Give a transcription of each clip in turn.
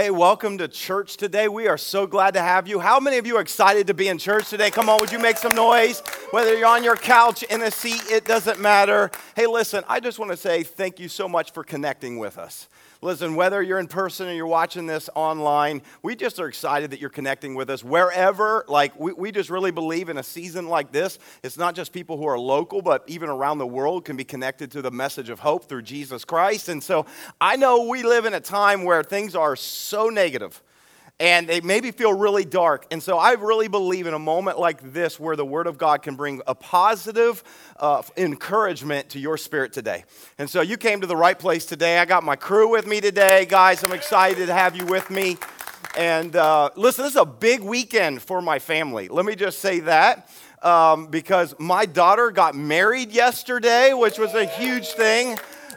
Hey, welcome to church today. We are so glad to have you. How many of you are excited to be in church today? Come on, would you make some noise? Whether you're on your couch, in a seat, it doesn't matter. Hey, listen, I just want to say thank you so much for connecting with us. Listen, whether you're in person or you're watching this online, we just are excited that you're connecting with us wherever. Like, we, we just really believe in a season like this, it's not just people who are local, but even around the world can be connected to the message of hope through Jesus Christ. And so I know we live in a time where things are so negative and they maybe feel really dark. And so I really believe in a moment like this where the Word of God can bring a positive uh, encouragement to your spirit today. And so you came to the right place today. I got my crew with me today, guys. I'm excited to have you with me. And uh, listen, this is a big weekend for my family. Let me just say that. Um, because my daughter got married yesterday, which was a huge thing.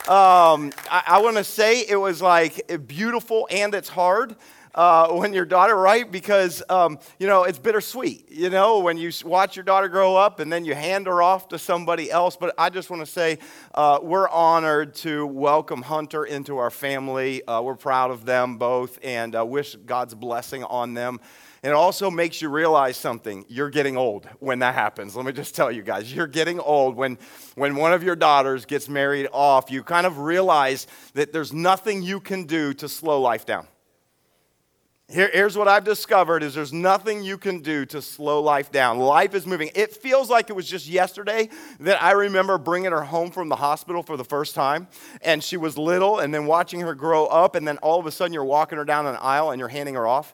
Um, I, I want to say it was like beautiful and it's hard uh, when your daughter, right? Because, um, you know, it's bittersweet, you know, when you watch your daughter grow up and then you hand her off to somebody else. But I just want to say uh, we're honored to welcome Hunter into our family. Uh, we're proud of them both and uh, wish God's blessing on them. And it also makes you realize something. You're getting old when that happens. Let me just tell you guys, you're getting old when, when one of your daughters gets married off. You kind of realize that there's nothing you can do to slow life down. Here, here's what I've discovered is there's nothing you can do to slow life down. Life is moving. It feels like it was just yesterday that I remember bringing her home from the hospital for the first time. And she was little, and then watching her grow up, and then all of a sudden you're walking her down an aisle and you're handing her off.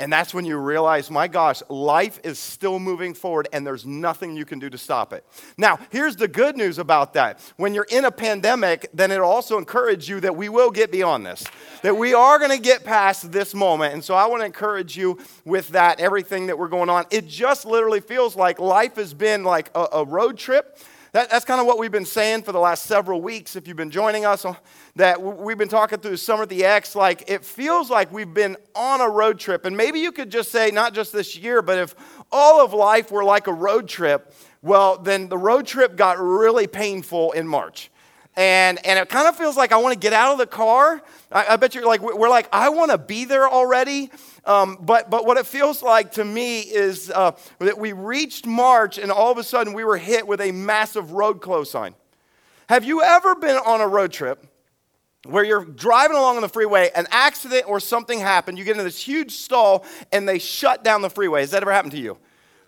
And that's when you realize, my gosh, life is still moving forward and there's nothing you can do to stop it. Now, here's the good news about that. When you're in a pandemic, then it'll also encourage you that we will get beyond this, that we are going to get past this moment. And so I want to encourage you with that, everything that we're going on. It just literally feels like life has been like a, a road trip that, that's kind of what we've been saying for the last several weeks. If you've been joining us, uh, that we've been talking through Summer at the X, like it feels like we've been on a road trip. And maybe you could just say, not just this year, but if all of life were like a road trip, well, then the road trip got really painful in March. And, and it kind of feels like I want to get out of the car. I, I bet you're like, we're like, I want to be there already. Um, but, but what it feels like to me is uh, that we reached March and all of a sudden we were hit with a massive road close sign. Have you ever been on a road trip where you're driving along on the freeway, an accident or something happened, you get into this huge stall and they shut down the freeway? Has that ever happened to you?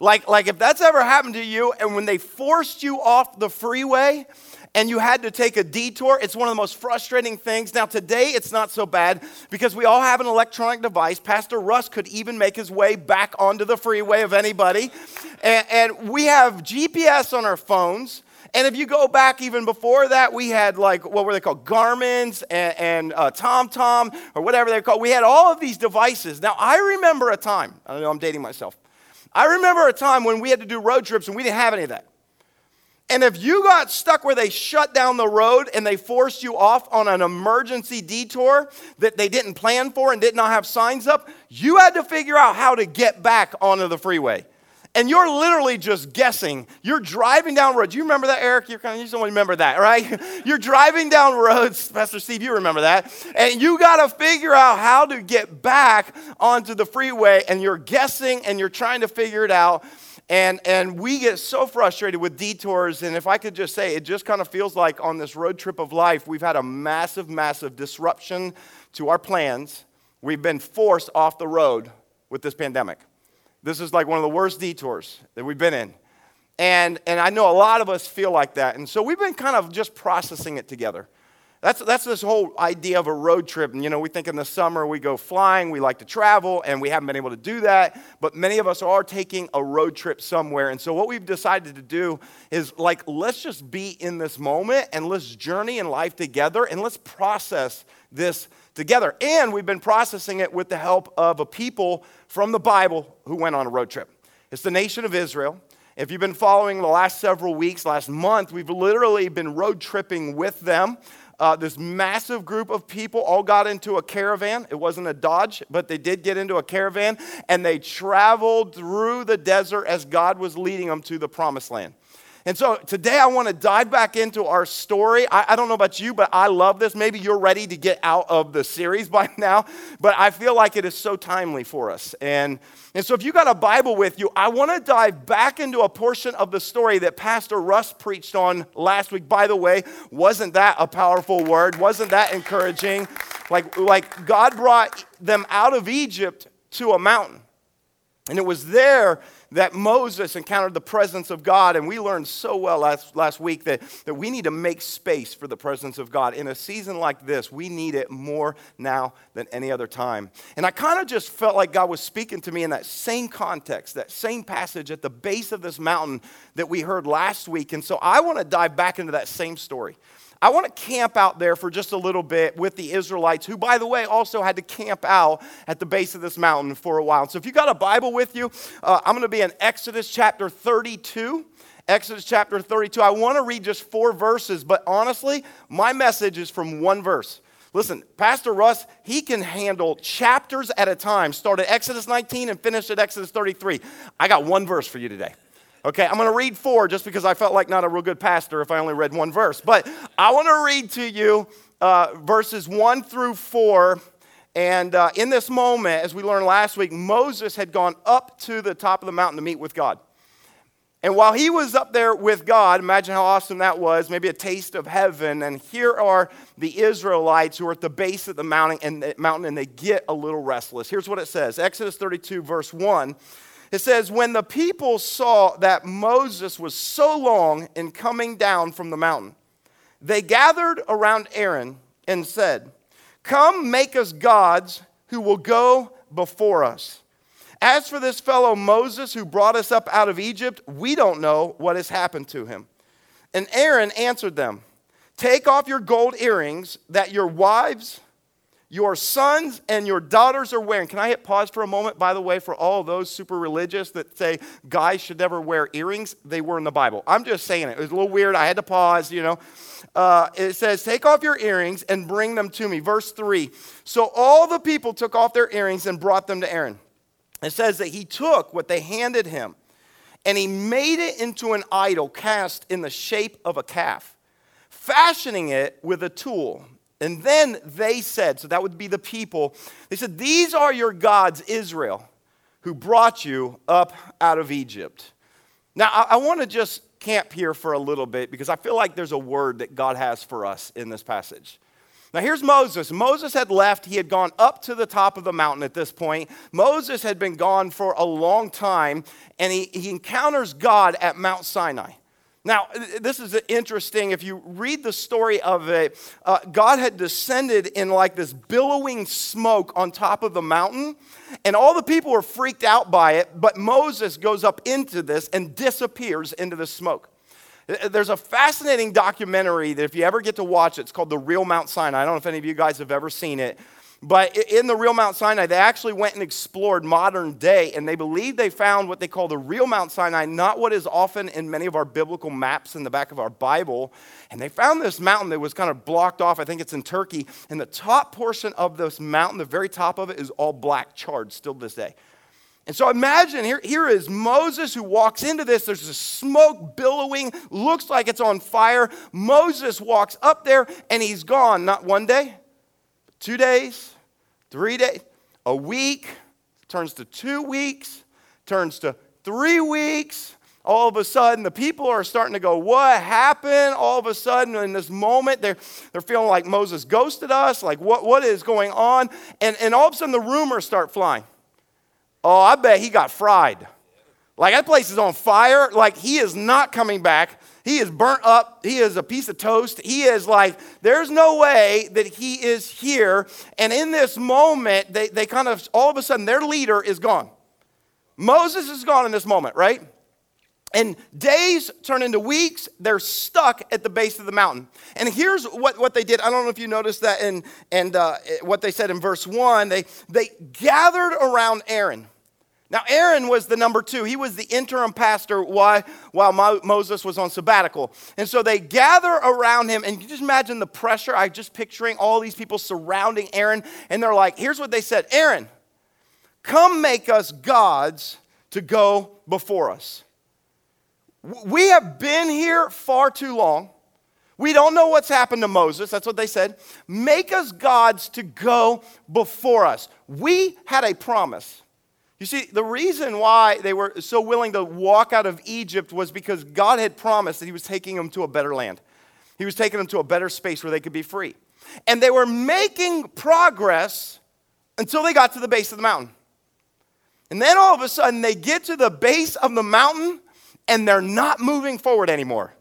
Like, like if that's ever happened to you and when they forced you off the freeway, and you had to take a detour. It's one of the most frustrating things. Now, today it's not so bad because we all have an electronic device. Pastor Russ could even make his way back onto the freeway of anybody. And, and we have GPS on our phones. And if you go back even before that, we had like, what were they called? Garmin's and, and uh, TomTom or whatever they're called. We had all of these devices. Now, I remember a time, I don't know I'm dating myself. I remember a time when we had to do road trips and we didn't have any of that. And if you got stuck where they shut down the road and they forced you off on an emergency detour that they didn't plan for and did not have signs up, you had to figure out how to get back onto the freeway. And you're literally just guessing. You're driving down roads. You remember that, Eric? You're kind of, you don't remember that, right? You're driving down roads. Pastor Steve, you remember that. And you got to figure out how to get back onto the freeway. And you're guessing and you're trying to figure it out. And, and we get so frustrated with detours. And if I could just say, it just kind of feels like on this road trip of life, we've had a massive, massive disruption to our plans. We've been forced off the road with this pandemic. This is like one of the worst detours that we've been in. And, and I know a lot of us feel like that. And so we've been kind of just processing it together. That's, that's this whole idea of a road trip. And, you know, we think in the summer we go flying, we like to travel, and we haven't been able to do that. But many of us are taking a road trip somewhere. And so, what we've decided to do is like, let's just be in this moment and let's journey in life together and let's process this together. And we've been processing it with the help of a people from the Bible who went on a road trip. It's the nation of Israel. If you've been following the last several weeks, last month, we've literally been road tripping with them. Uh, this massive group of people all got into a caravan. It wasn't a Dodge, but they did get into a caravan and they traveled through the desert as God was leading them to the promised land. And so today I want to dive back into our story. I, I, don't know about you, but I love this. Maybe you're ready to get out of the series by now, but I feel like it is so timely for us. And, and so if you got a Bible with you, I want to dive back into a portion of the story that Pastor Russ preached on last week. By the way, wasn't that a powerful word? Wasn't that encouraging? Like, like God brought them out of Egypt to a mountain. And it was there that Moses encountered the presence of God. And we learned so well last, last week that, that we need to make space for the presence of God. In a season like this, we need it more now than any other time. And I kind of just felt like God was speaking to me in that same context, that same passage at the base of this mountain that we heard last week. And so I want to dive back into that same story. I want to camp out there for just a little bit with the Israelites, who, by the way, also had to camp out at the base of this mountain for a while. So if you got a Bible with you, uh, I'm going to be in Exodus chapter 32. Exodus chapter 32. I want to read just four verses, but honestly, my message is from one verse. Listen, Pastor Russ, he can handle chapters at a time. Start at Exodus 19 and finish at Exodus 33. I got one verse for you today. Okay, I'm going to read four just because I felt like not a real good pastor if I only read one verse. But I want to read to you uh, verses one through four. And uh, in this moment, as we learned last week, Moses had gone up to the top of the mountain to meet with God. And while he was up there with God, imagine how awesome that was, maybe a taste of heaven. And here are the Israelites who are at the base of the mountain and, the mountain, and they get a little restless. Here's what it says Exodus 32, verse 1 it says, When the people saw that Moses was so long in coming down from the mountain, they gathered around Aaron and said, Come make us gods who will go before us. As for this fellow Moses who brought us up out of Egypt, we don't know what has happened to him. And Aaron answered them, Take off your gold earrings that your wives your sons and your daughters are wearing. Can I hit pause for a moment, by the way, for all those super religious that say guys should never wear earrings? They were in the Bible. I'm just saying it. It was a little weird. I had to pause, you know. Uh, it says, Take off your earrings and bring them to me. Verse 3. So all the people took off their earrings and brought them to Aaron. It says that he took what they handed him and he made it into an idol cast in the shape of a calf, fashioning it with a tool. And then they said, so that would be the people, they said, These are your gods, Israel, who brought you up out of Egypt. Now, I, I want to just camp here for a little bit because I feel like there's a word that God has for us in this passage. Now, here's Moses. Moses had left. He had gone up to the top of the mountain at this point. Moses had been gone for a long time, and he, he encounters God at Mount Sinai. Now, this is interesting. If you read the story of it, uh, God had descended in like this billowing smoke on top of the mountain, and all the people were freaked out by it. But Moses goes up into this and disappears into the smoke. There's a fascinating documentary that if you ever get to watch it, it's called The Real Mount Sinai. I don't know if any of you guys have ever seen it. But in the real Mount Sinai, they actually went and explored modern day, and they believe they found what they call the real Mount Sinai, not what is often in many of our biblical maps in the back of our Bible. And they found this mountain that was kind of blocked off. I think it's in Turkey. And the top portion of this mountain, the very top of it, is all black charred still to this day. And so imagine here, here is Moses who walks into this. There's a smoke billowing, looks like it's on fire. Moses walks up there and he's gone, not one day, two days, three days, a week turns to two weeks, turns to three weeks. All of a sudden, the people are starting to go, What happened? All of a sudden, in this moment, they're, they're feeling like Moses ghosted us. Like, what, what is going on? And, and all of a sudden, the rumors start flying. Oh, I bet he got fried. Like, that place is on fire. Like, he is not coming back. He is burnt up. He is a piece of toast. He is like, there's no way that he is here. And in this moment, they, they kind of, all of a sudden, their leader is gone. Moses is gone in this moment, right? And days turn into weeks. They're stuck at the base of the mountain. And here's what, what they did. I don't know if you noticed that in, and uh, what they said in verse 1. They, they gathered around Aaron. Now, Aaron was the number two. He was the interim pastor while, while Moses was on sabbatical. And so they gather around him, and you just imagine the pressure. I'm just picturing all these people surrounding Aaron, and they're like, here's what they said Aaron, come make us gods to go before us. We have been here far too long. We don't know what's happened to Moses. That's what they said. Make us gods to go before us. We had a promise. You see, the reason why they were so willing to walk out of Egypt was because God had promised that He was taking them to a better land. He was taking them to a better space where they could be free. And they were making progress until they got to the base of the mountain. And then all of a sudden, they get to the base of the mountain and they're not moving forward anymore.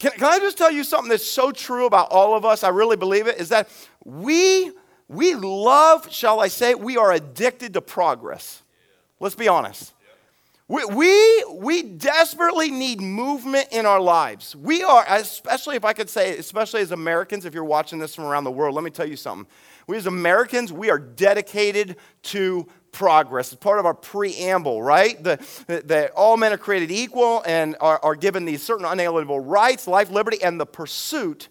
Can, can I just tell you something that's so true about all of us? I really believe it is that we, we love, shall I say, we are addicted to progress. Let's be honest. We, we, we desperately need movement in our lives. We are, especially if I could say, especially as Americans, if you're watching this from around the world, let me tell you something. We as Americans, we are dedicated to progress. It's part of our preamble, right? That all men are created equal and are, are given these certain unalienable rights, life, liberty, and the pursuit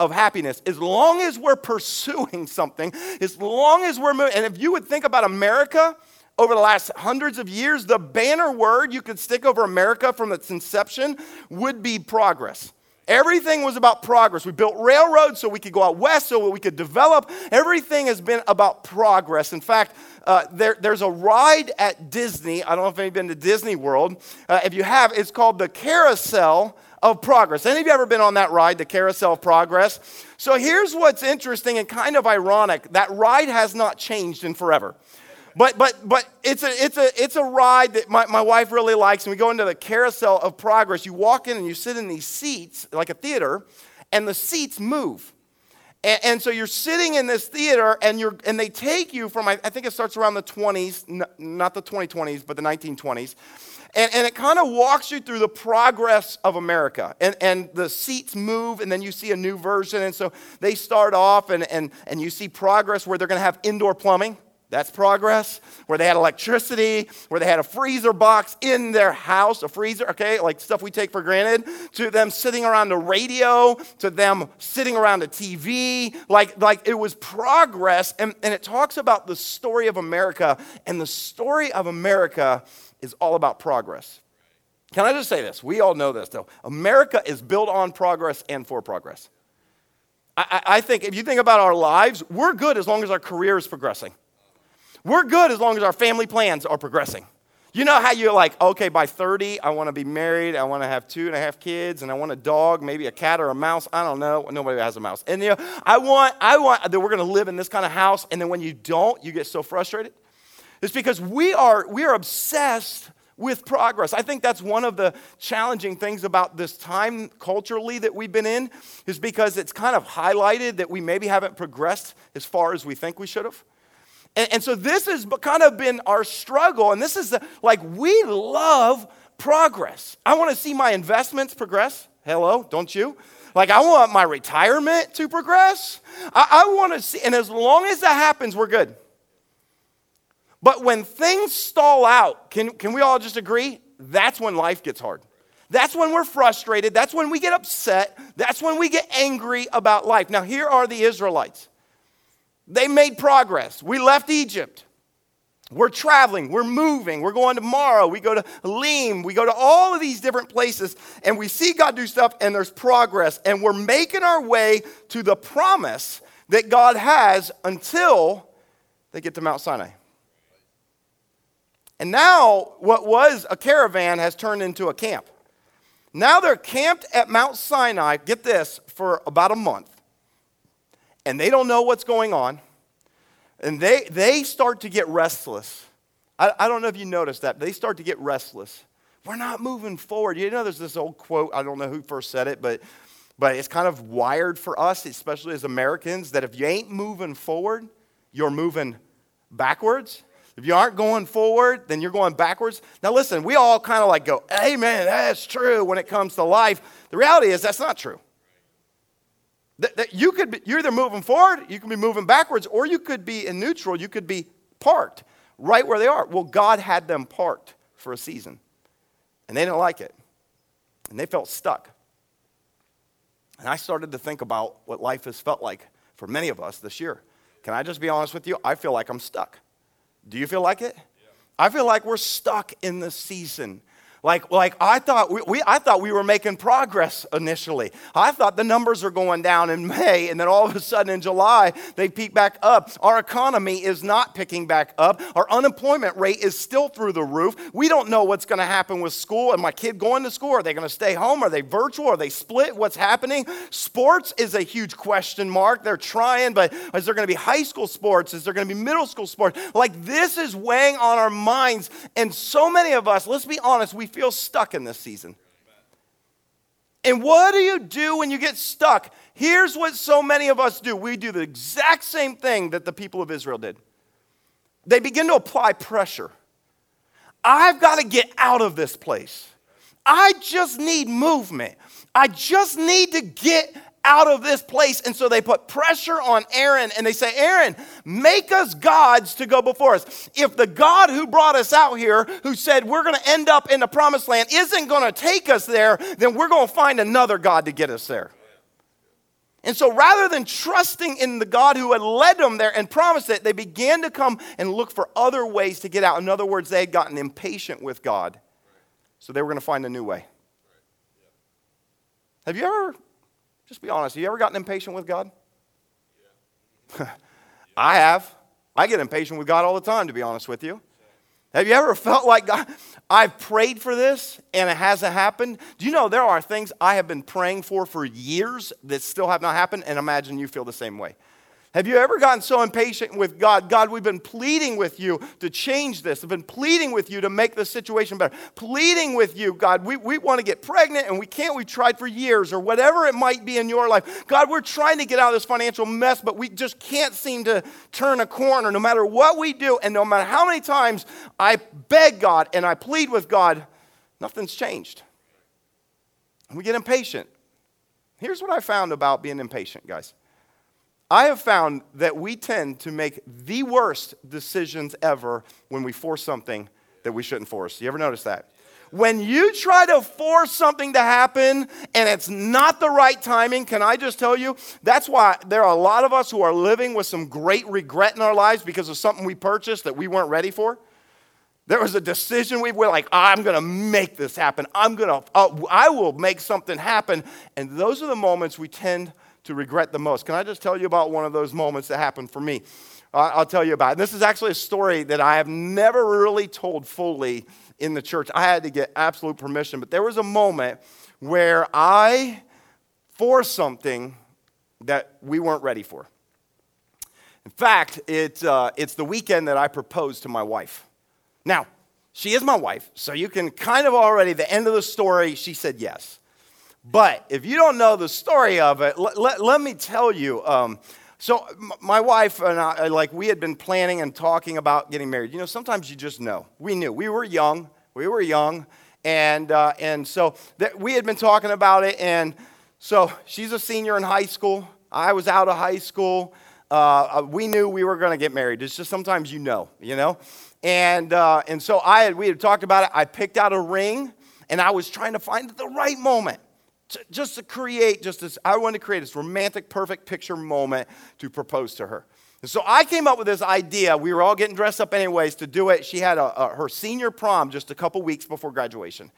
of happiness. As long as we're pursuing something, as long as we're moving, and if you would think about America, over the last hundreds of years, the banner word you could stick over America from its inception would be progress. Everything was about progress. We built railroads so we could go out west, so we could develop. Everything has been about progress. In fact, uh, there, there's a ride at Disney. I don't know if you've been to Disney World. Uh, if you have, it's called the Carousel of Progress. Any of you ever been on that ride, the Carousel of Progress? So here's what's interesting and kind of ironic that ride has not changed in forever. But, but, but it's, a, it's, a, it's a ride that my, my wife really likes. And we go into the carousel of progress. You walk in and you sit in these seats, like a theater, and the seats move. And, and so you're sitting in this theater, and, you're, and they take you from, I, I think it starts around the 20s, n- not the 2020s, but the 1920s. And, and, it kind of walks you through the progress of America. And, and the seats move, and then you see a new version. And so they start off, and, and, and you see progress where they're going to have indoor plumbing. That's progress. Where they had electricity, where they had a freezer box in their house, a freezer, okay, like stuff we take for granted, to them sitting around the radio, to them sitting around the TV. Like, like it was progress. And, and it talks about the story of America. And the story of America is all about progress. Can I just say this? We all know this, though. America is built on progress and for progress. I, I think if you think about our lives, we're good as long as our career is progressing. We're good as long as our family plans are progressing. You know how you're like, okay, by 30, I want to be married, I want to have two and a half kids, and I want a dog, maybe a cat or a mouse. I don't know. Nobody has a mouse. And you know, I want, I want that we're going to live in this kind of house. And then when you don't, you get so frustrated. It's because we are we are obsessed with progress. I think that's one of the challenging things about this time culturally that we've been in, is because it's kind of highlighted that we maybe haven't progressed as far as we think we should have. And, and so this has kind of been our struggle. And this is the, like, we love progress. I want to see my investments progress. Hello, don't you? Like, I want my retirement to progress. I, I want to see, and as long as that happens, we're good. But when things stall out, can, can we all just agree? That's when life gets hard. That's when we're frustrated. That's when we get upset. That's when we get angry about life. Now, here are the Israelites. They made progress. We left Egypt. We're traveling, we're moving, we're going tomorrow. We go to Elim, we go to all of these different places, and we see God do stuff, and there's progress, and we're making our way to the promise that God has until they get to Mount Sinai. And now, what was a caravan has turned into a camp. Now they're camped at Mount Sinai, get this, for about a month and they don't know what's going on, and they, they start to get restless. I, I don't know if you noticed that, they start to get restless. We're not moving forward. You know, there's this old quote, I don't know who first said it, but, but it's kind of wired for us, especially as Americans, that if you ain't moving forward, you're moving backwards. If you aren't going forward, then you're going backwards. Now, listen, we all kind of like go, Amen, that's true when it comes to life. The reality is, that's not true. That, that you could be, you're either moving forward, you can be moving backwards, or you could be in neutral, you could be parked right where they are. Well, God had them parked for a season, and they didn't like it, and they felt stuck. And I started to think about what life has felt like for many of us this year. Can I just be honest with you? I feel like I'm stuck. Do you feel like it? Yeah. I feel like we're stuck in this season Like, like I thought we, we, I thought we were making progress initially. I thought the numbers are going down in May, and then all of a sudden in July they peak back up. Our economy is not picking back up. Our unemployment rate is still through the roof. We don't know what's going to happen with school. And my kid going to school? Are they going to stay home? Are they virtual? Are they split? What's happening? Sports is a huge question mark. They're trying, but is there going to be high school sports? Is there going to be middle school sports? Like this is weighing on our minds, and so many of us. Let's be honest. We feel stuck in this season. And what do you do when you get stuck? Here's what so many of us do we do the exact same thing that the people of Israel did. They begin to apply pressure. I've got to get out of this place. I just need movement. I just need to get out of this place. And so they put pressure on Aaron and they say, Aaron, make us gods to go before us. If the God who brought us out here, who said we're going to end up in the promised land, isn't going to take us there, then we're going to find another God to get us there. And so rather than trusting in the God who had led them there and promised it, they began to come and look for other ways to get out. In other words, they had gotten impatient with God. So they were going to find a new way. Have you ever just be honest. Have you ever gotten impatient with God? I have. I get impatient with God all the time, to be honest with you. Have you ever felt like God, I've prayed for this and it hasn't happened? Do you know there are things I have been praying for for years that still have not happened? And imagine you feel the same way. Have you ever gotten so impatient with God? God, we've been pleading with you to change this. I've been pleading with you to make the situation better. Pleading with you, God, we, we want to get pregnant and we can't. We've tried for years or whatever it might be in your life. God, we're trying to get out of this financial mess, but we just can't seem to turn a corner no matter what we do. And no matter how many times I beg God and I plead with God, nothing's changed. And We get impatient. Here's what I found about being impatient, guys. I have found that we tend to make the worst decisions ever when we force something that we shouldn't force. You ever notice that? When you try to force something to happen and it's not the right timing, can I just tell you? That's why there are a lot of us who are living with some great regret in our lives because of something we purchased that we weren't ready for. There was a decision we were like, I'm going to make this happen. I'm going to, uh, I will make something happen. And those are the moments we tend to regret the most. Can I just tell you about one of those moments that happened for me? I'll tell you about it. This is actually a story that I have never really told fully in the church. I had to get absolute permission, but there was a moment where I forced something that we weren't ready for. In fact, it, uh, it's the weekend that I proposed to my wife. Now, she is my wife, so you can kind of already, the end of the story, she said yes. But if you don't know the story of it, let, let, let me tell you. Um, so my wife and I, like, we had been planning and talking about getting married. You know, sometimes you just know. We knew. We were young. We were young. And, uh, and so that we had been talking about it. And so she's a senior in high school. I was out of high school. Uh, uh we knew we were going to get married. It's just sometimes you know, you know? And, uh, and so I had, we had talked about it. I picked out a ring and I was trying to find the right moment just to create just this, I wanted to create this romantic, perfect picture moment to propose to her. And so I came up with this idea. We were all getting dressed up anyways to do it. She had a, a, her senior prom just a couple weeks before graduation.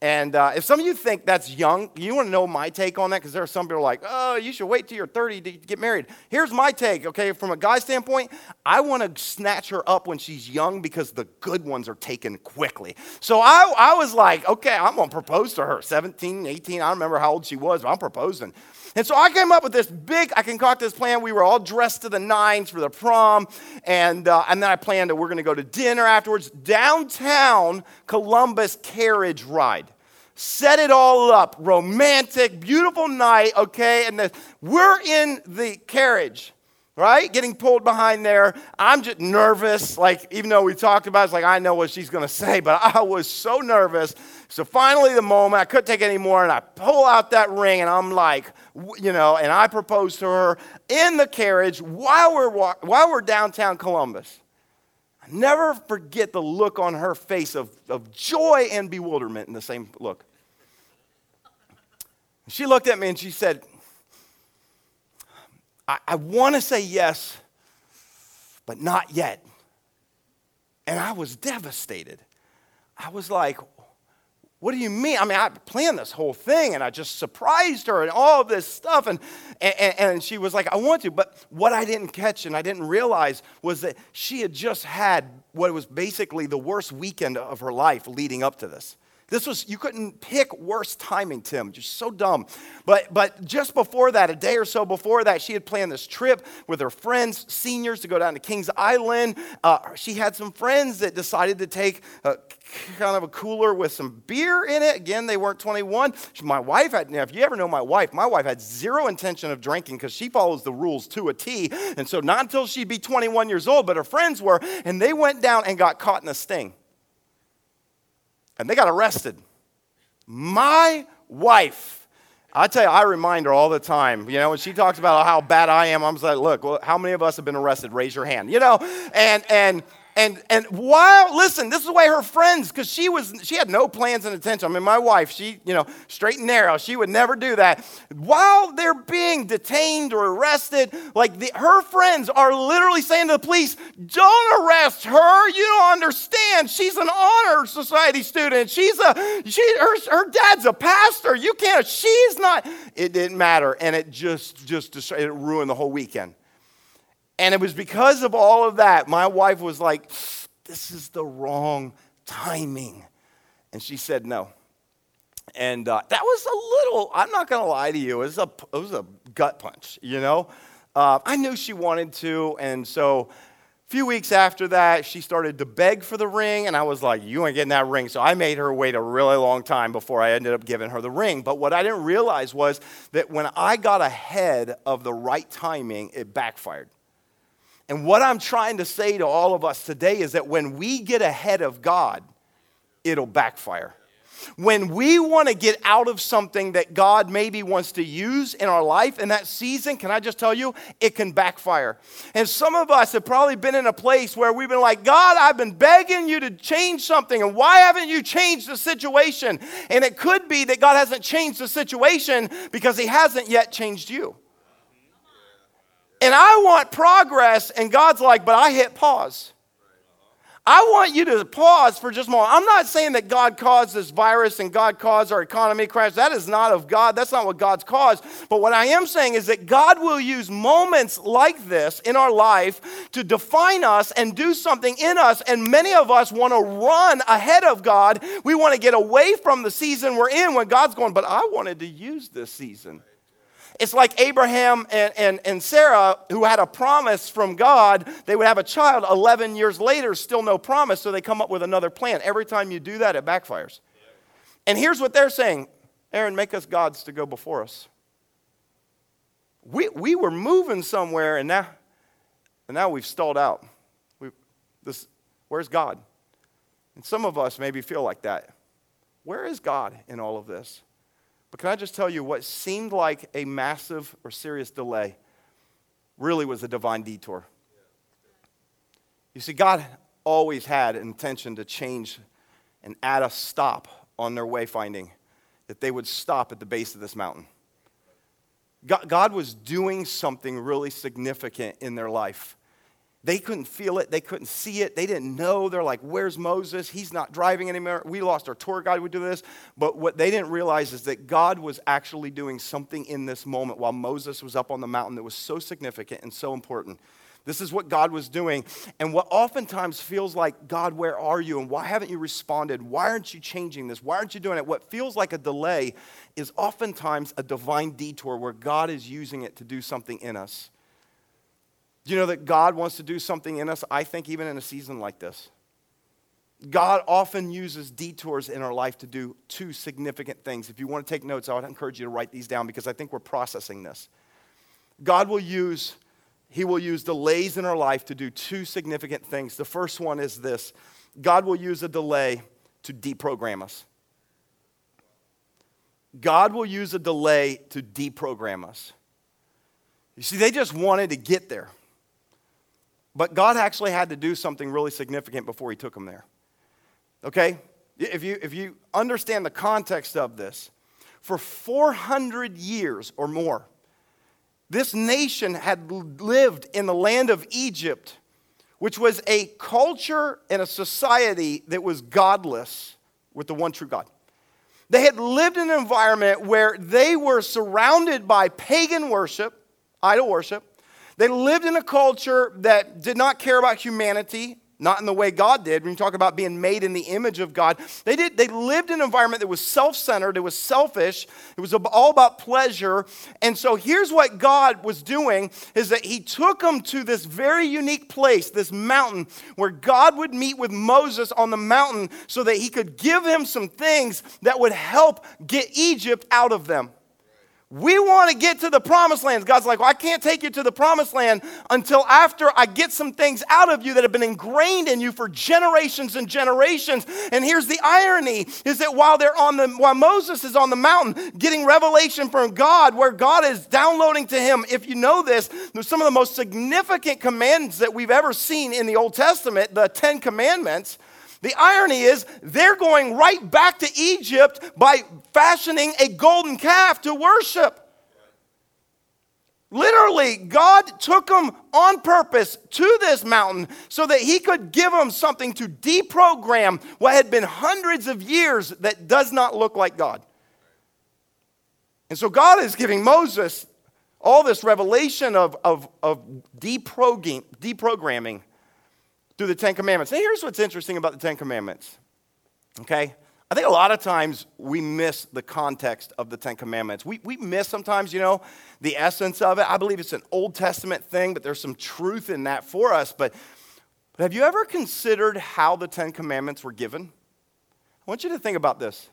And uh, if some of you think that's young, you want to know my take on that because there are some people like, oh, you should wait till you're 30 to get married. Here's my take, okay? From a guy standpoint, I want to snatch her up when she's young because the good ones are taken quickly. So I, I was like, okay, I'm going to propose to her. 17, 18, I don't remember how old she was, but I'm proposing. And so I came up with this big, I concocted this plan. We were all dressed to the nines for the prom. And, uh, and then I planned that we're going to go to dinner afterwards. Downtown Columbus carriage ride. Set it all up. Romantic, beautiful night, okay? And the, we're in the carriage right? Getting pulled behind there. I'm just nervous. Like, even though we talked about it, it's like, I know what she's to say, but I was so nervous. So finally, the moment, I couldn't take any more, and I pull out that ring, and I'm like, you know, and I propose to her in the carriage while we're, while we're downtown Columbus. I never forget the look on her face of, of joy and bewilderment in the same look. She looked at me and she said, I, I want to say yes, but not yet. And I was devastated. I was like, What do you mean? I mean, I planned this whole thing and I just surprised her and all this stuff. And, and, and she was like, I want to. But what I didn't catch and I didn't realize was that she had just had what was basically the worst weekend of her life leading up to this. This was, you couldn't pick worse timing, Tim. Just so dumb. But, but just before that, a day or so before that, she had planned this trip with her friends, seniors, to go down to Kings Island. Uh, she had some friends that decided to take a, kind of a cooler with some beer in it. Again, they weren't 21. My wife had, now, if you ever know my wife, my wife had zero intention of drinking because she follows the rules to a T. And so, not until she'd be 21 years old, but her friends were, and they went down and got caught in a sting and they got arrested. My wife, I tell you, I remind her all the time. You know, when she talks about how bad I am, I'm just like, look, well, how many of us have been arrested? Raise your hand. You know, and and and and while listen, this is way her friends, because she was she had no plans and intention. I mean, my wife, she you know straight and narrow, she would never do that. While they're being detained or arrested, like the, her friends are literally saying to the police, "Don't arrest her. You don't understand. She's an honor society student. She's a she her her dad's a pastor. You can't. She's not. It didn't matter, and it just just it ruined the whole weekend. And it was because of all of that, my wife was like, This is the wrong timing. And she said no. And uh, that was a little, I'm not going to lie to you, it was a, it was a gut punch, you know? Uh, I knew she wanted to, and so a few weeks after that, she started to beg for the ring, and I was like, You ain't getting that ring. So I made her wait a really long time before I ended up giving her the ring. But what I didn't realize was that when I got ahead of the right timing, it backfired. And what I'm trying to say to all of us today is that when we get ahead of God, it'll backfire. When we want to get out of something that God maybe wants to use in our life in that season, can I just tell you, it can backfire. And some of us have probably been in a place where we've been like, God, I've been begging you to change something, and why haven't you changed the situation? And it could be that God hasn't changed the situation because He hasn't yet changed you. And I want progress, and God's like, but I hit pause. I want you to pause for just a moment. I'm not saying that God caused this virus and God caused our economy crash. That is not of God. That's not what God's caused. But what I am saying is that God will use moments like this in our life to define us and do something in us. And many of us want to run ahead of God. We want to get away from the season we're in when God's going, but I wanted to use this season. It's like Abraham and, and, and Sarah, who had a promise from God, they would have a child. 11 years later, still no promise, so they come up with another plan. Every time you do that, it backfires. And here's what they're saying Aaron, make us gods to go before us. We, we were moving somewhere, and now, and now we've stalled out. We, this, where's God? And some of us maybe feel like that. Where is God in all of this? But can I just tell you what seemed like a massive or serious delay really was a divine detour? You see, God always had an intention to change and add a stop on their wayfinding, that they would stop at the base of this mountain. God was doing something really significant in their life. They couldn't feel it. They couldn't see it. They didn't know. They're like, Where's Moses? He's not driving anymore. We lost our tour guide. We do this. But what they didn't realize is that God was actually doing something in this moment while Moses was up on the mountain that was so significant and so important. This is what God was doing. And what oftentimes feels like, God, where are you? And why haven't you responded? Why aren't you changing this? Why aren't you doing it? What feels like a delay is oftentimes a divine detour where God is using it to do something in us. Do you know that God wants to do something in us? I think even in a season like this. God often uses detours in our life to do two significant things. If you want to take notes, I would encourage you to write these down because I think we're processing this. God will use he will use delays in our life to do two significant things. The first one is this God will use a delay to deprogram us. God will use a delay to deprogram us. You see, they just wanted to get there. But God actually had to do something really significant before he took them there. Okay? If you, if you understand the context of this, for 400 years or more, this nation had lived in the land of Egypt, which was a culture and a society that was godless with the one true God. They had lived in an environment where they were surrounded by pagan worship, idol worship. They lived in a culture that did not care about humanity, not in the way God did. When you talk about being made in the image of God, they did. They lived in an environment that was self-centered. It was selfish. It was all about pleasure. And so here's what God was doing: is that He took them to this very unique place, this mountain, where God would meet with Moses on the mountain, so that He could give him some things that would help get Egypt out of them. We want to get to the promised land. God's like, well, I can't take you to the promised land until after I get some things out of you that have been ingrained in you for generations and generations. And here's the irony is that while they're on the while Moses is on the mountain getting revelation from God, where God is downloading to him, if you know this, some of the most significant commands that we've ever seen in the Old Testament, the Ten Commandments. The irony is, they're going right back to Egypt by fashioning a golden calf to worship. Literally, God took them on purpose to this mountain so that He could give them something to deprogram what had been hundreds of years that does not look like God. And so, God is giving Moses all this revelation of, of, of deprogramming through the Ten Commandments. Now, here's what's interesting about the Ten Commandments. Okay? I think a lot of times we miss the context of the Ten Commandments. We, we miss sometimes, you know, the essence of it. I believe it's an Old Testament thing, but there's some truth in that for us. But, but have you ever considered how the Ten Commandments were given? I want you to think about this.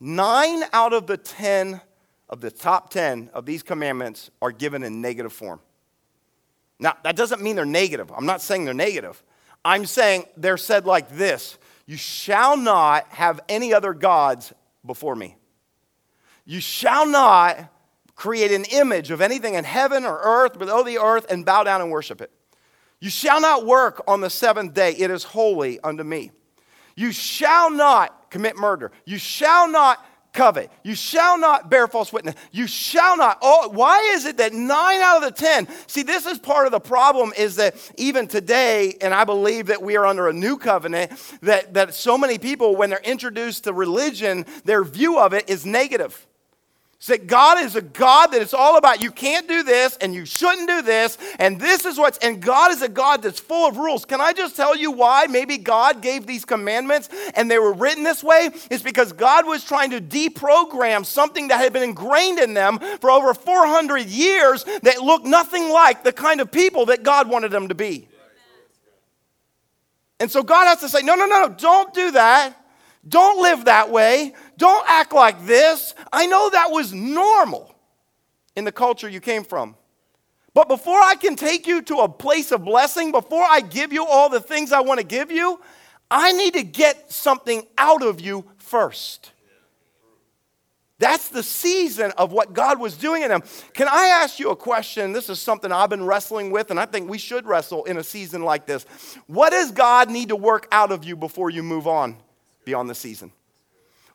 Nine out of the ten of the top ten of these commandments are given in negative form. Now, that doesn't mean they're negative. I'm not saying they're negative. I'm saying they're said like this You shall not have any other gods before me. You shall not create an image of anything in heaven or earth, below the earth, and bow down and worship it. You shall not work on the seventh day, it is holy unto me. You shall not commit murder. You shall not covet. You shall not bear false witness. You shall not. Oh, why is it that nine out of the ten? See, this is part of the problem is that even today, and I believe that we are under a new covenant, that, that so many people, when they're introduced to religion, their view of it is negative. That God is a God that it's all about you can't do this and you shouldn't do this and this is what's and God is a God that's full of rules. Can I just tell you why maybe God gave these commandments and they were written this way? Is because God was trying to deprogram something that had been ingrained in them for over 400 years that looked nothing like the kind of people that God wanted them to be. And so God has to say, no, no, no, no, don't do that. Don't live that way. Don't act like this. I know that was normal in the culture you came from. But before I can take you to a place of blessing, before I give you all the things I want to give you, I need to get something out of you first. That's the season of what God was doing in them. Can I ask you a question? This is something I've been wrestling with, and I think we should wrestle in a season like this. What does God need to work out of you before you move on? Beyond the season?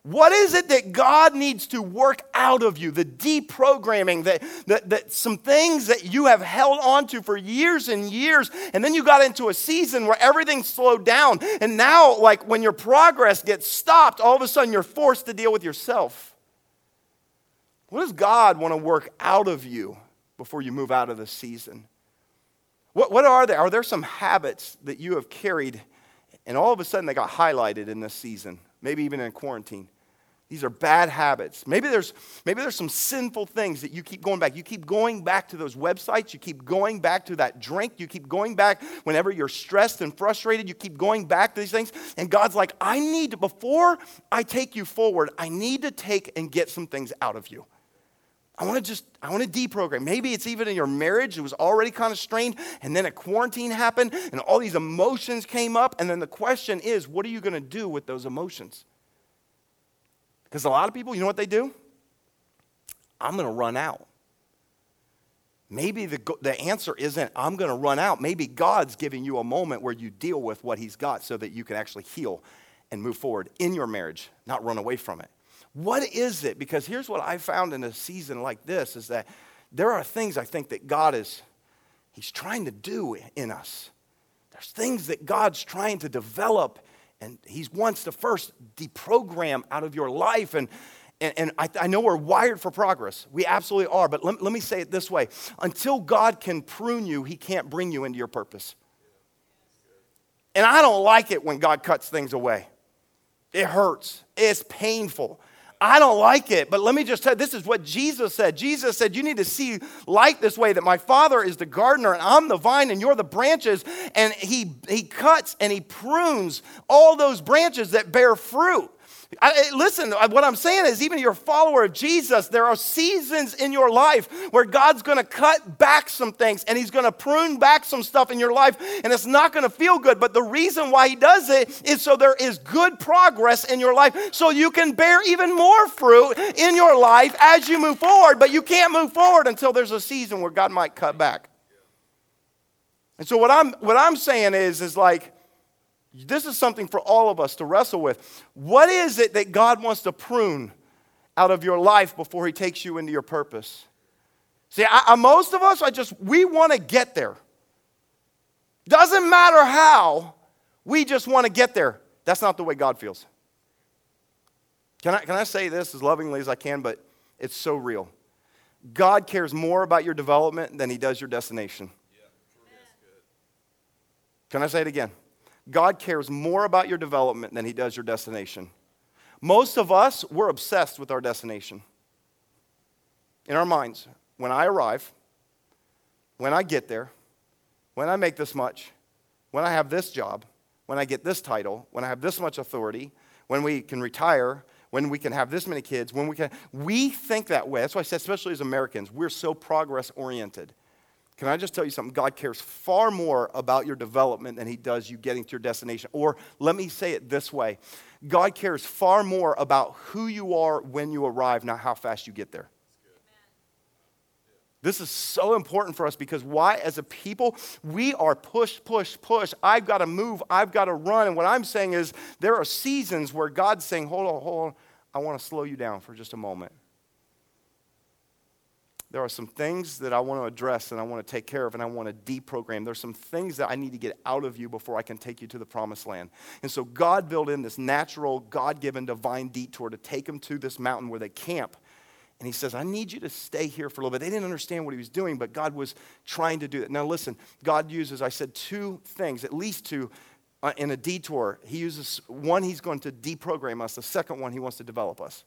What is it that God needs to work out of you? The deprogramming, that, that, that some things that you have held on to for years and years, and then you got into a season where everything slowed down. And now, like when your progress gets stopped, all of a sudden you're forced to deal with yourself. What does God want to work out of you before you move out of the season? What, what are there? Are there some habits that you have carried? And all of a sudden, they got highlighted in this season, maybe even in quarantine. These are bad habits. Maybe there's, maybe there's some sinful things that you keep going back. You keep going back to those websites. You keep going back to that drink. You keep going back whenever you're stressed and frustrated. You keep going back to these things. And God's like, I need to, before I take you forward, I need to take and get some things out of you. I want to just, I want to deprogram. Maybe it's even in your marriage, it was already kind of strained, and then a quarantine happened, and all these emotions came up. And then the question is, what are you going to do with those emotions? Because a lot of people, you know what they do? I'm going to run out. Maybe the, the answer isn't, I'm going to run out. Maybe God's giving you a moment where you deal with what He's got so that you can actually heal and move forward in your marriage, not run away from it. What is it? Because here's what I found in a season like this is that there are things I think that God is He's trying to do in us. There's things that God's trying to develop And He wants to first deprogram out of your life. And, and, and I, I, know we're wired for progress. We absolutely are. But let, let me say it this way until God can prune you, He can't bring you into your purpose. And I don't like it when God cuts things away. It hurts, it's painful. I don't like it, but let me just tell you, this is what Jesus said. Jesus said, You need to see light this way that my Father is the gardener and I'm the vine and you're the branches. And he, he cuts and he prunes all those branches that bear fruit. I, listen, what I'm saying is, even you're a follower of Jesus, there are seasons in your life where God's going to cut back some things and He's going to prune back some stuff in your life, and it's not going to feel good. But the reason why He does it is so there is good progress in your life, so you can bear even more fruit in your life as you move forward. But you can't move forward until there's a season where God might cut back. And so what I'm what I'm saying is is like this is something for all of us to wrestle with. What is it that God wants to prune out of your life before He takes you into your purpose? See, I, I, most of us, I just, we want to get there. Doesn't matter how, we just want to get there. That's not the way God feels. Can I, can I say this as lovingly as I can, but it's so real? God cares more about your development than He does your destination. Can I say it again? God cares more about your development than he does your destination. Most of us, we're obsessed with our destination. In our minds, when I arrive, when I get there, when I make this much, when I have this job, when I get this title, when I have this much authority, when we can retire, when we can have this many kids, when we can, we think that way. That's why I said, especially as Americans, we're so progress oriented. Can I just tell you something? God cares far more about your development than he does you getting to your destination. Or let me say it this way God cares far more about who you are when you arrive, not how fast you get there. This is so important for us because why, as a people, we are push, push, push. I've got to move, I've got to run. And what I'm saying is, there are seasons where God's saying, Hold on, hold on, I want to slow you down for just a moment there are some things that I want to address and I want to take care of and I want to deprogram. There's some things that I need to get out of you before I can take you to the promised land. And so God built in this natural, God given divine detour to take them to this mountain where they camp. And he says, I need you to stay here for a little bit. They didn't understand what he was doing, but God was trying to do it. Now, listen, God uses, I said, two things, at least two, uh, in a detour. He uses one, he's going to deprogram us. The second one, he wants to develop us.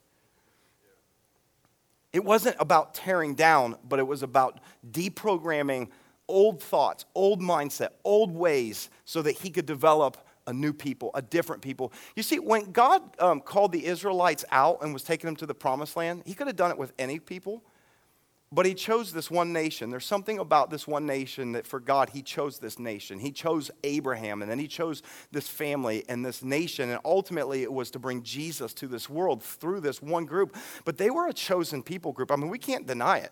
It wasn't about tearing down, but it was about deprogramming old thoughts, old mindset, old ways so that he could develop a new people, a different people. You see, when God um, called the Israelites out and was taking them to the promised land, he could have done it with any people. But he chose this one nation. There's something about this one nation that for God, he chose this nation. He chose Abraham, and then he chose this family and this nation. And ultimately, it was to bring Jesus to this world through this one group. But they were a chosen people group. I mean, we can't deny it.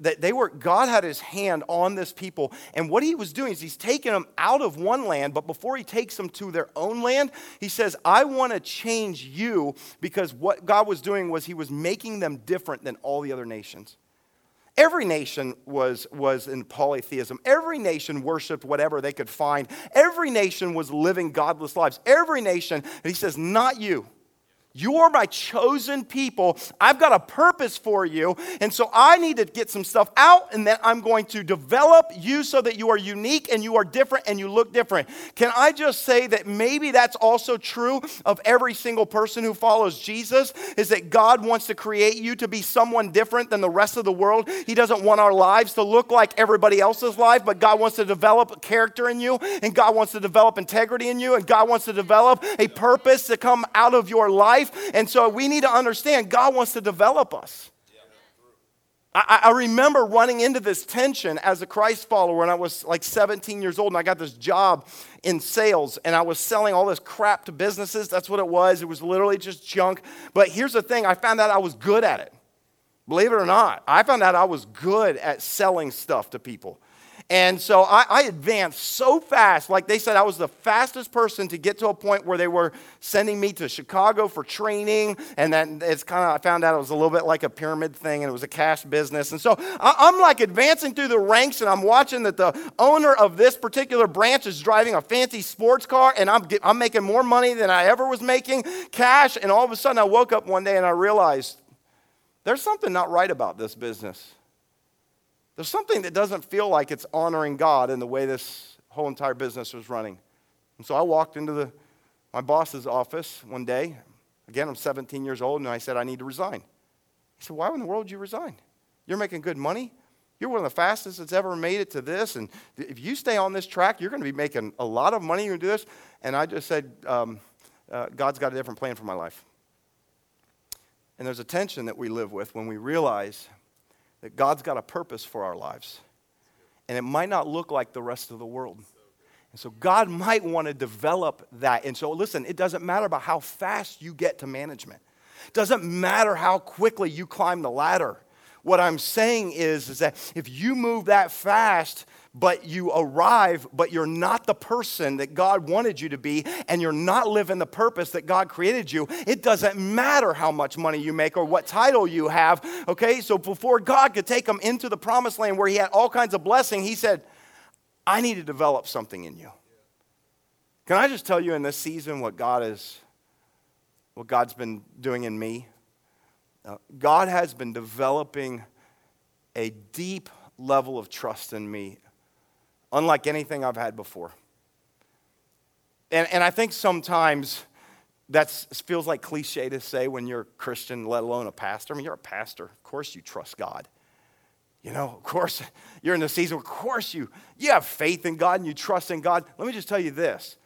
That they were, God had his hand on this people. And what he was doing is he's taking them out of one land, but before he takes them to their own land, he says, I want to change you because what God was doing was he was making them different than all the other nations. Every nation was, was in polytheism. Every nation worshiped whatever they could find. Every nation was living godless lives. Every nation, and he says, Not you. You're my chosen people. I've got a purpose for you. And so I need to get some stuff out, and then I'm going to develop you so that you are unique and you are different and you look different. Can I just say that maybe that's also true of every single person who follows Jesus? Is that God wants to create you to be someone different than the rest of the world? He doesn't want our lives to look like everybody else's life, but God wants to develop character in you, and God wants to develop integrity in you, and God wants to develop a purpose to come out of your life life. And so we need to understand God wants to develop us. I, I, remember running into this tension as a Christ follower when I was like 17 years old and I got this job in sales and I was selling all this crap to businesses. That's what it was. It was literally just junk. But here's the thing I found out I was good at it. Believe it or not, I found out I was good at selling stuff to people. And so I, I, advanced so fast. Like they said, I was the fastest person to get to a point where they were sending me to Chicago for training. And then it's kind of, I found out it was a little bit like a pyramid thing and it was a cash business. And so I, I'm like advancing through the ranks and I'm watching that the owner of this particular branch is driving a fancy sports car and I'm, I'm making more money than I ever was making cash. And all of a sudden I woke up one day and I realized there's something not right about this business. There's something that doesn't feel like it's honoring God in the way this whole entire business was running. And so I walked into the, my boss's office one day. Again, I'm 17 years old, and I said, I need to resign. He said, Why in the world would you resign? You're making good money. You're one of the fastest that's ever made it to this. And if you stay on this track, you're going to be making a lot of money. You're going to do this. And I just said, um, uh, God's got a different plan for my life. And there's a tension that we live with when we realize that God's got a purpose for our lives. And it might not look like the rest of the world. And so God might want to develop that. And so listen, it doesn't matter about how fast you get to management. It doesn't matter how quickly you climb the ladder. What I'm saying is, is that if you move that fast, but you arrive, but you're not the person that God wanted you to be, and you're not living the purpose that God created you, it doesn't matter how much money you make or what title you have. Okay, so before God could take them into the promised land where He had all kinds of blessing, He said, I need to develop something in you. Can I just tell you in this season what God is, what God's been doing in me? Uh, God has been developing a deep level of trust in me unlike anything I've had before. And, and I think sometimes that feels like cliche to say when you're a Christian, let alone a pastor. I mean, you're a pastor. Of course, you trust God. You know, of course, you're in the season. Of course, you, you have faith in God and you trust in God. Let me just tell you this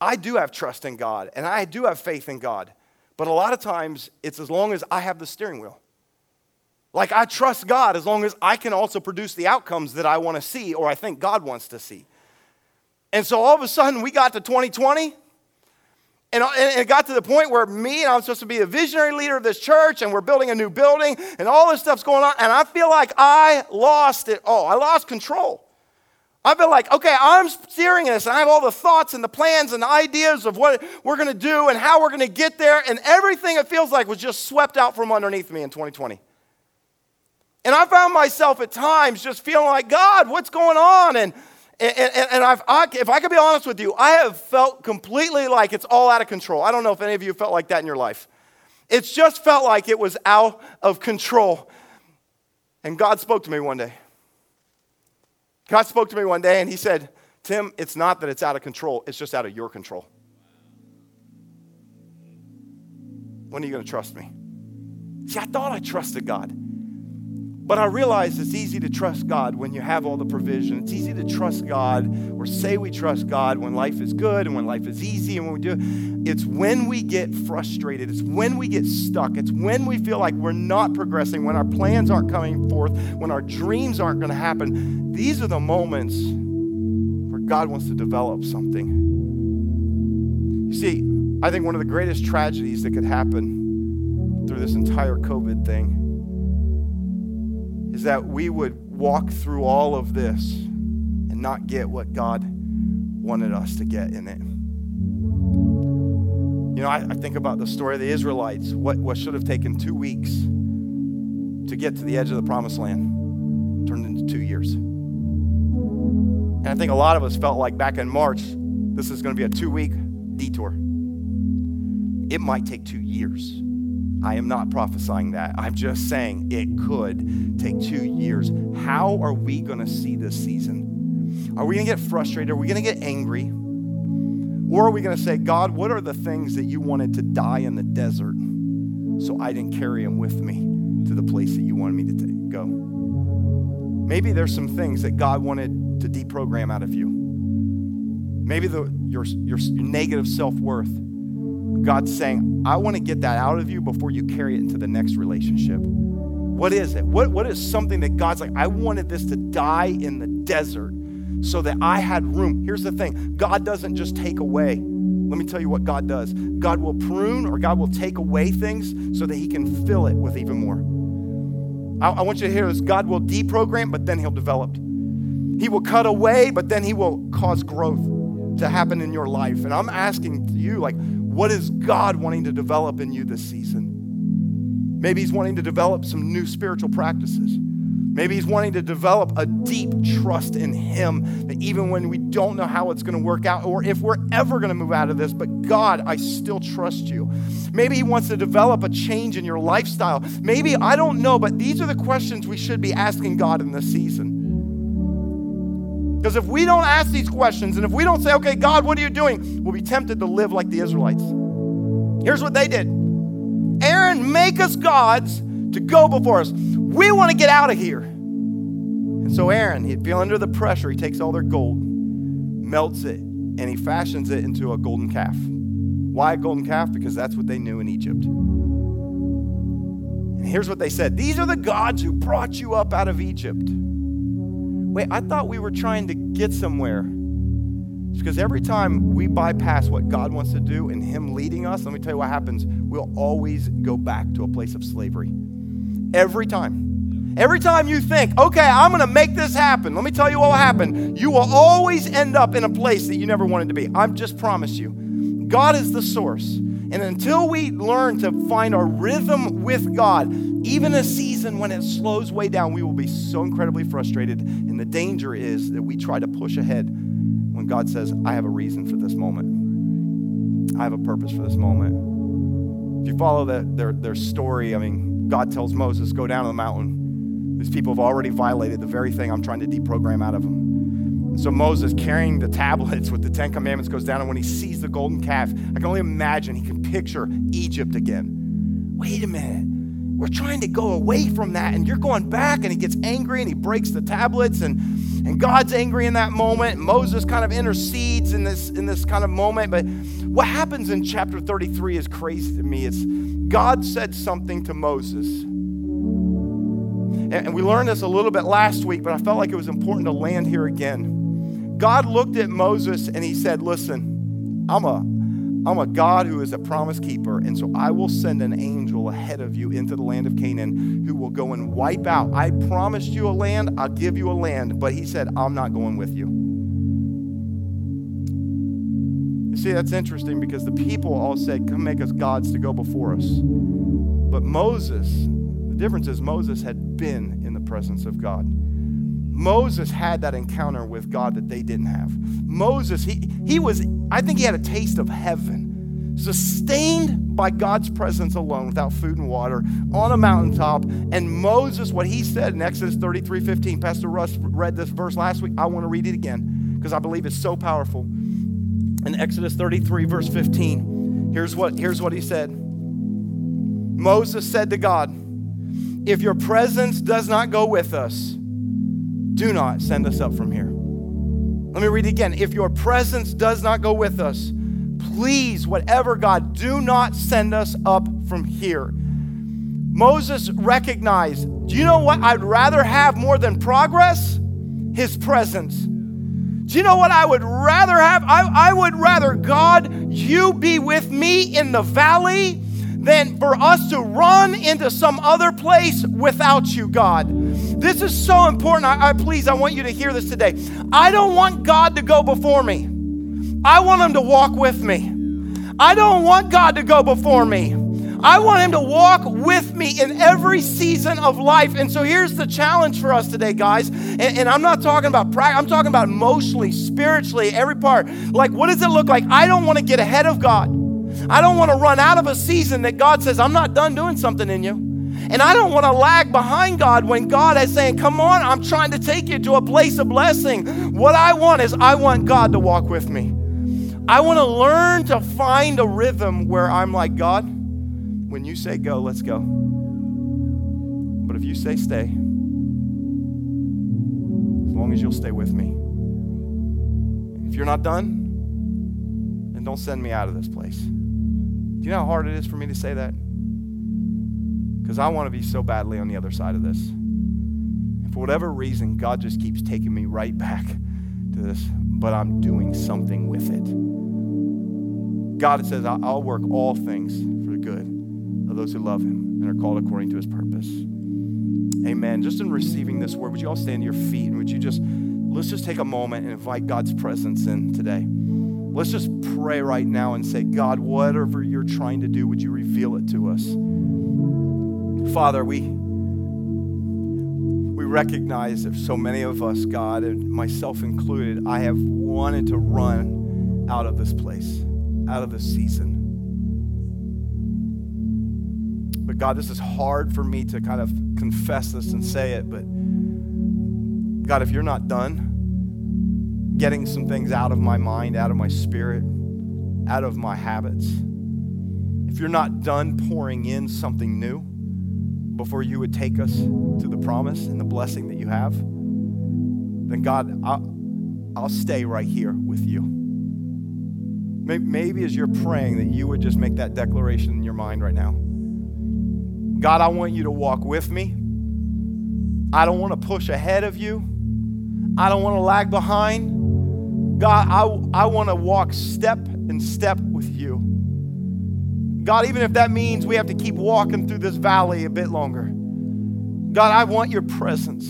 I do have trust in God and I do have faith in God. But a lot of times, it's as long as I have the steering wheel. Like, I trust God as long as I can also produce the outcomes that I want to see or I think God wants to see. And so all of a sudden, we got to 2020. And it got to the point where me and I'm supposed to be the visionary leader of this church, and we're building a new building, and all this stuff's going on. And I feel like I lost it all. I lost control. I feel like, okay, I'm steering this, and I have all the thoughts and the plans and the ideas of what we're going to do and how we're going to get there, and everything it feels like was just swept out from underneath me in 2020. And I found myself at times just feeling like, God, what's going on? And, and, and I've, I, if I could be honest with you, I have felt completely like it's all out of control. I don't know if any of you felt like that in your life. It's just felt like it was out of control. And God spoke to me one day. God spoke to me one day and He said, Tim, it's not that it's out of control, it's just out of your control. When are you going to trust me? See, I thought I trusted God. But I realize it's easy to trust God when you have all the provision. It's easy to trust God or say we trust God when life is good and when life is easy and when we do. It's when we get frustrated. It's when we get stuck. It's when we feel like we're not progressing, when our plans aren't coming forth, when our dreams aren't going to happen. These are the moments where God wants to develop something. You see, I think one of the greatest tragedies that could happen through this entire COVID thing is that we would walk through all of this and not get what God wanted us to get in it. You know, I, I, think about the story of the Israelites. What, what should have taken two weeks to get to the edge of the promised land turned into two years. And I think a lot of us felt like back in March, this is going to be a two week detour. It might take two years. I am not prophesying that. I'm just saying it could take two years. How are we going to see this season? Are we going to get frustrated? Are we going to get angry? Or are we going to say, God, what are the things that you wanted to die in the desert so I didn't carry them with me to the place that you wanted me to take, go? Maybe there's some things that God wanted to deprogram out of you. Maybe the, your, your, your negative self worth God's saying, I want to get that out of you before you carry it into the next relationship. What is it? What, what is something that God's like, I wanted this to die in the desert so that I had room? Here's the thing God doesn't just take away. Let me tell you what God does God will prune or God will take away things so that He can fill it with even more. I, I want you to hear this God will deprogram, but then He'll develop. He will cut away, but then He will cause growth to happen in your life. And I'm asking you, like, what is God wanting to develop in you this season? Maybe He's wanting to develop some new spiritual practices. Maybe He's wanting to develop a deep trust in Him that even when we don't know how it's going to work out or if we're ever going to move out of this, but God, I still trust you. Maybe He wants to develop a change in your lifestyle. Maybe, I don't know, but these are the questions we should be asking God in this season. Because if we don't ask these questions and if we don't say, okay, God, what are you doing? We'll be tempted to live like the Israelites. Here's what they did Aaron, make us gods to go before us. We want to get out of here. And so Aaron, he'd feel under the pressure. He takes all their gold, melts it, and he fashions it into a golden calf. Why a golden calf? Because that's what they knew in Egypt. And here's what they said These are the gods who brought you up out of Egypt. Wait, I thought we were trying to get somewhere. It's because every time we bypass what God wants to do and Him leading us, let me tell you what happens. We'll always go back to a place of slavery. Every time. Every time you think, okay, I'm going to make this happen, let me tell you what will happen. You will always end up in a place that you never wanted to be. I've just promise you. God is the source. And until we learn to find our rhythm with God, even a season when it slows way down, we will be so incredibly frustrated. And the danger is that we try to push ahead when God says, I have a reason for this moment. I have a purpose for this moment. If you follow the, their, their story, I mean, God tells Moses, go down to the mountain. These people have already violated the very thing I'm trying to deprogram out of them. So Moses, carrying the tablets with the Ten Commandments, goes down, and when he sees the golden calf, I can only imagine he can picture Egypt again. Wait a minute. We're trying to go away from that, and you're going back, and he gets angry and he breaks the tablets, and, and God's angry in that moment. Moses kind of intercedes in this, in this kind of moment. But what happens in chapter 33 is crazy to me. It's God said something to Moses. And, and we learned this a little bit last week, but I felt like it was important to land here again. God looked at Moses and he said, Listen, I'm a I'm a God who is a promise keeper, and so I will send an angel ahead of you into the land of Canaan who will go and wipe out. I promised you a land, I'll give you a land, but he said, I'm not going with you. You see, that's interesting because the people all said, Come make us gods to go before us. But Moses, the difference is Moses had been in the presence of God. Moses had that encounter with God that they didn't have. Moses, he, he was, I think he had a taste of heaven, sustained by God's presence alone without food and water on a mountaintop. And Moses, what he said in Exodus 33 15, Pastor Russ read this verse last week. I want to read it again because I believe it's so powerful. In Exodus 33, verse 15, here's what, here's what he said Moses said to God, If your presence does not go with us, do not send us up from here. Let me read it again. If your presence does not go with us, please, whatever God, do not send us up from here. Moses recognized, do you know what I'd rather have more than progress? His presence. Do you know what I would rather have? I, I would rather, God, you be with me in the valley than for us to run into some other place without you, God. This is so important. I, I, please, I want you to hear this today. I don't want God to go before me. I want him to walk with me. I don't want God to go before me. I want him to walk with me in every season of life. And so here's the challenge for us today, guys. And, and I'm not talking about practice, I'm talking about emotionally, spiritually, every part. Like, what does it look like? I don't want to get ahead of God. I don't want to run out of a season that God says, I'm not done doing something in you. And I don't want to lag behind God when God is saying, Come on, I'm trying to take you to a place of blessing. What I want is, I want God to walk with me. I want to learn to find a rhythm where I'm like, God, when you say go, let's go. But if you say stay, as long as you'll stay with me. If you're not done, then don't send me out of this place. Do you know how hard it is for me to say that? Because I want to be so badly on the other side of this. And for whatever reason, God just keeps taking me right back to this, but I'm doing something with it. God says, I'll work all things for the good of those who love Him and are called according to His purpose. Amen. Just in receiving this word, would you all stand to your feet and would you just let's just take a moment and invite God's presence in today. Let's just pray right now and say, God, whatever you're trying to do, would you reveal it to us? Father, we, we recognize that so many of us, God, and myself included, I have wanted to run out of this place, out of this season. But God, this is hard for me to kind of confess this and say it, but God, if you're not done getting some things out of my mind, out of my spirit, out of my habits, if you're not done pouring in something new before you would take us to the promise and the blessing that you have, then God, I'll, I'll stay right here with you. Maybe as you're praying, that you would just make that declaration in your mind right now. God, I want you to walk with me. I don't want to push ahead of you. I don't want to lag behind. God, I, I want to walk step in step with you. God, even if that means we have to keep walking through this valley a bit longer. God, I want your presence.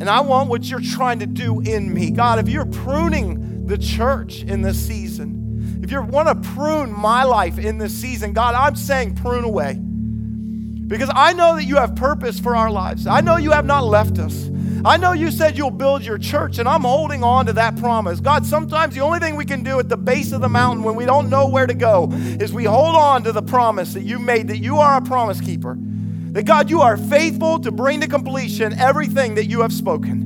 And I want what you're trying to do in me. God, if you're pruning the church in this season, if you want to prune my life in this season, God, I'm saying prune away. Because I know that you have purpose for our lives. I know you have not left us. I know you said you'll build your church, and I'm holding on to that promise. God, sometimes the only thing we can do at the base of the mountain when we don't know where to go is we hold on to the promise that you made that you are a promise keeper. That God, you are faithful to bring to completion everything that you have spoken.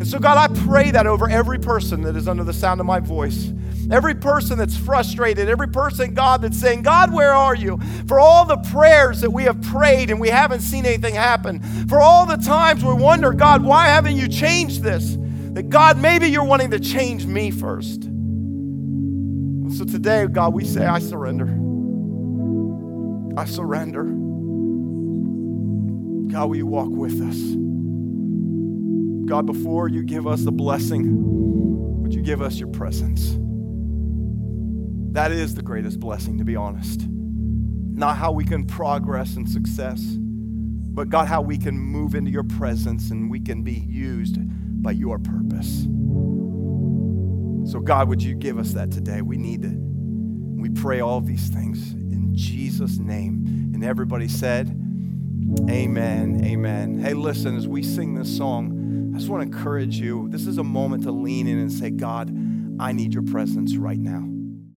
And so, God, I pray that over every person that is under the sound of my voice. Every person that's frustrated, every person, God, that's saying, God, where are you? For all the prayers that we have prayed and we haven't seen anything happen. For all the times we wonder, God, why haven't you changed this? That God, maybe you're wanting to change me first. so today, God, we say, I surrender. I surrender. God, will you walk with us? God, before you give us the blessing, would you give us your presence? That is the greatest blessing, to be honest. Not how we can progress and success, but God, how we can move into your presence and we can be used by your purpose. So, God, would you give us that today? We need it. We pray all these things in Jesus' name. And everybody said, Amen. Amen. Hey, listen, as we sing this song, I just want to encourage you. This is a moment to lean in and say, God, I need your presence right now.